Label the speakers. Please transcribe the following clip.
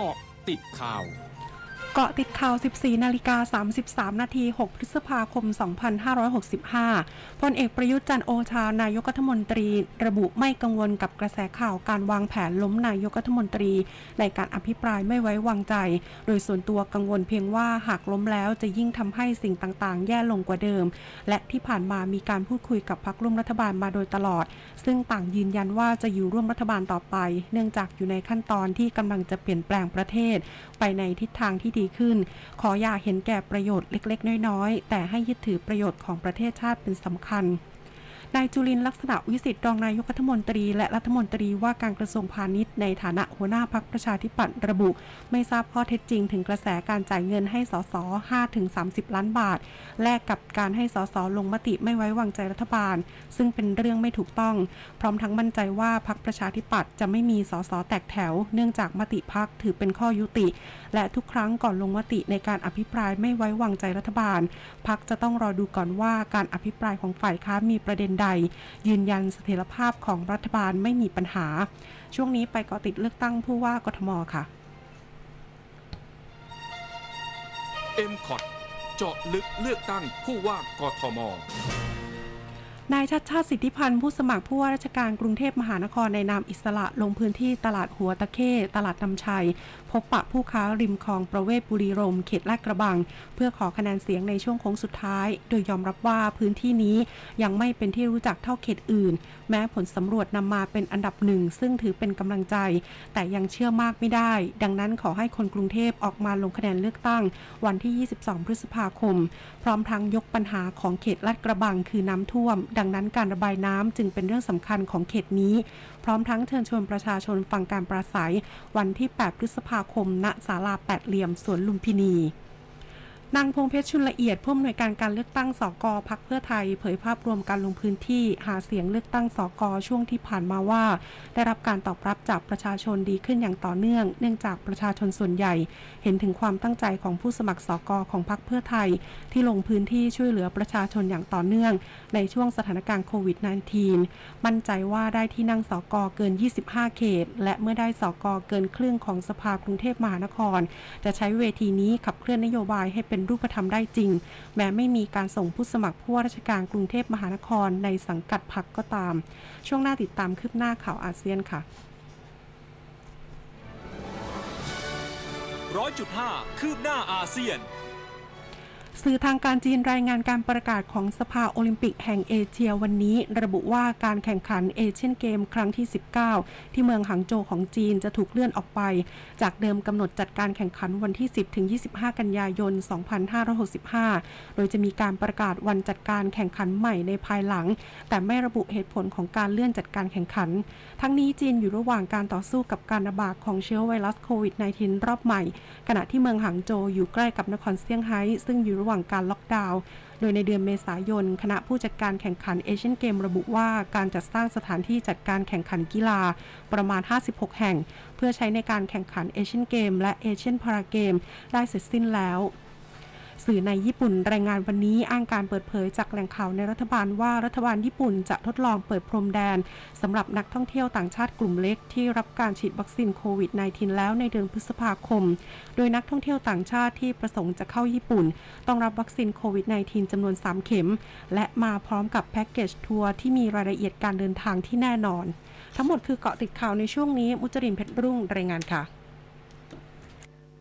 Speaker 1: เกาะติดข่าว
Speaker 2: เกาะติดข่าว 14 นาฬิกา 33 นาที 6 พฤษภาคม 2565 พลเอกประยุทธ์จันโอชา นายกรัฐมนตรี ระบุไม่กังวลกับกระแสข่าวการวางแผนล้มนายกรัฐมนตรี ในการอภิปรายไม่ไว้วางใจ โดยส่วนตัวกังวลเพียงว่าหากล้มแล้วจะยิ่งทำให้สิ่งต่างๆ แย่ลงกว่าเดิม และที่ผ่านมามีการพูดคุยกับพรรคร่วมรัฐบาลมาโดยตลอด ซึ่งต่างยืนยันว่าจะอยู่ร่วมรัฐบาลต่อไป เนื่องจากอยู่ในขั้นตอนที่กำลังจะเปลี่ยนแปลงประเทศ ไปในทิศทางที่ดีขึ้น ขออย่าเห็นแก่ประโยชน์เล็ก ๆ น้อย ๆ แต่ให้ยึดถือประโยชน์ของประเทศชาติเป็นสำคัญ นายจุลินลักษณะวิสิทธิ์รองนายกรัฐมนตรี และรัฐมนตรีว่าการกระทรวงพาณิชย์ในฐานะหัวหน้าพักประชาธิปัตย์ระบุ ไม่ทราบข้อเท็จจริงถึงกระแสการจ่ายเงินให้สส5-30 ล้านบาท แลกกับการให้สสลงมติไม่ไว้วางใจรัฐบาล ซึ่งเป็นเรื่องไม่ถูกต้อง พร้อมทั้งมั่นใจว่าพักประชาธิปัตย์จะไม่มีสสแตกแถว เนื่องจากมติพักถือเป็นข้อยุติ และทุกครั้งก่อนลงมติในการอภิปรายไม่ไว้วางใจรัฐบาล พักจะต้องรอดูก่อนว่าการอภิปรายของฝ่ายค้ามีประเด็นใด ยืนยันเสถียรภาพของรัฐบาลไม่มีปัญหา ช่วงนี้ไปเกาะติดเลือกตั้งผู้ว่ากทมค่ะ
Speaker 1: m c o t เจาะลึกเลือกตั้งผู้ว่ากทม
Speaker 2: นายชัดชาติสิทธิพันธ์ผู้สมัครผู้ว่าราชการกรุงเทพมหานครในนามอิสระลงพื้นที่ตลาดหัวตะเข้ตลาดนำชัยพบปะผู้ค้าริมคลองประเวศบุรีรมเขตลาดกระบัง เพื่อขอคะแนนเสียงในช่วงโค้งสุดท้าย โดยยอมรับว่าพื้นที่นี้ยังไม่เป็นที่รู้จักเท่าเขตอื่น แม้ผลสำรวจนำมาเป็นอันดับหนึ่ง ซึ่งถือเป็นกำลังใจ แต่ยังเชื่อมากไม่ได้ ดังนั้นขอให้คนกรุงเทพออกมาลงคะแนนเลือกตั้ง วันที่ 22 พฤษภาคม พร้อมทั้งยกปัญหาของเขตลาดกระบังคือน้ำท่วม ดังนั้นการระบายน้ำจึงเป็นเรื่องสำคัญของเขตนี้ พร้อมทั้งเชิญชวนประชาชนฟังการปราศัย วันที่ 8 พฤษภาคม ณ ศาลาแปดเหลี่ยมสวนลุมพินี นางพงเพชรชุนละเอียดผู้อำนวยการการเลือกตั้งสกพักเพื่อไทย เผยภาพรวมการลงพื้นที่หาเสียงเลือกตั้งสกช่วงที่ผ่านมาว่า ได้รับการตอบรับจากประชาชนดีขึ้นอย่างต่อเนื่อง เนื่องจากประชาชนส่วนใหญ่ เห็นถึงความตั้งใจของผู้สมัครสกของพักเพื่อไทย ที่ลงพื้นที่ช่วยเหลือประชาชนอย่างต่อเนื่อง ในช่วงสถานการณ์โควิด -19 มั่นใจว่าได้ที่นั่งสกเกิน 25 เขต และเมื่อได้สกเกินครึ่งของสภากรุงเทพมหานคร จะใช้เวทีนี้ขับเคลื่อนนโยบายให้เป็นรูปธรรมได้จริง แม้ไม่มีการส่งผู้สมัครผู้ว่าราชการกรุงเทพมหานครในสังกัดพักก็ตาม ช่วงหน้าติดตามคืบหน้าข่าวอาเซียนค่ะ
Speaker 3: ร้อยจุดห้าคืบหน้าอาเซียน
Speaker 2: สื่อทางการจีนรายงานการประกาศของสภาโอลิมปิกแห่งเอเชียวันนี้ ระบุว่าการแข่งขันเอเชียนเกมครั้งที่ 19 ที่เมืองหางโจวของจีนจะถูกเลื่อนออกไป จากเดิมกำหนดจัดการแข่งขันวันที่ 10 ถึง 25 กันยายน 2565 โดยจะมีการประกาศวันจัดการแข่งขันใหม่ในภายหลัง แต่ไม่ระบุเหตุผลของการเลื่อนจัดการแข่งขัน ทั้งนี้จีนอยู่ระหว่างการต่อสู้กับการระบาดของเชื้อไวรัสโควิด -19 รอบใหม่ ขณะที่เมืองหางโจวอยู่ใกล้กับนครเซี่ยงไฮ้ซึ่งอยู่หว่างการล็อกดาวน์โดยในเดือนเมษายน คณะผู้จัดการแข่งขันเอเชียนเกมระบุว่าการจัดสร้างสถานที่จัดการแข่งขันกีฬาประมาณ 56 แห่ง เพื่อใช้ในการแข่งขันเอเชียนเกมและเอเชียนพาราเกมได้เสร็จสิ้นแล้ว สื่อในญี่ปุ่นรายงานวันนี้อ้างการเปิดเผยจากแหล่งข่าวในรัฐบาลว่ารัฐบาลญี่ปุ่นจะทดลองเปิดพรมแดนสำหรับนักท่องเที่ยวต่างชาติกลุ่มเล็กที่รับการฉีดวัคซีนโควิด -19 แล้วในเดือนพฤษภาคม โดยนักท่องเที่ยวต่างชาติที่ประสงค์จะเข้าญี่ปุ่น ต้องรับวัคซีนโควิด -19 จำนวน 3 เข็ม และมาพร้อมกับแพ็กเกจทัวร์ที่มีรายละเอียดการเดินทางที่แน่นอน ทั้งหมดคือเกาะติดข่าวในช่วงนี้ มุจรินเพชรรุ่งรายงานค่ะ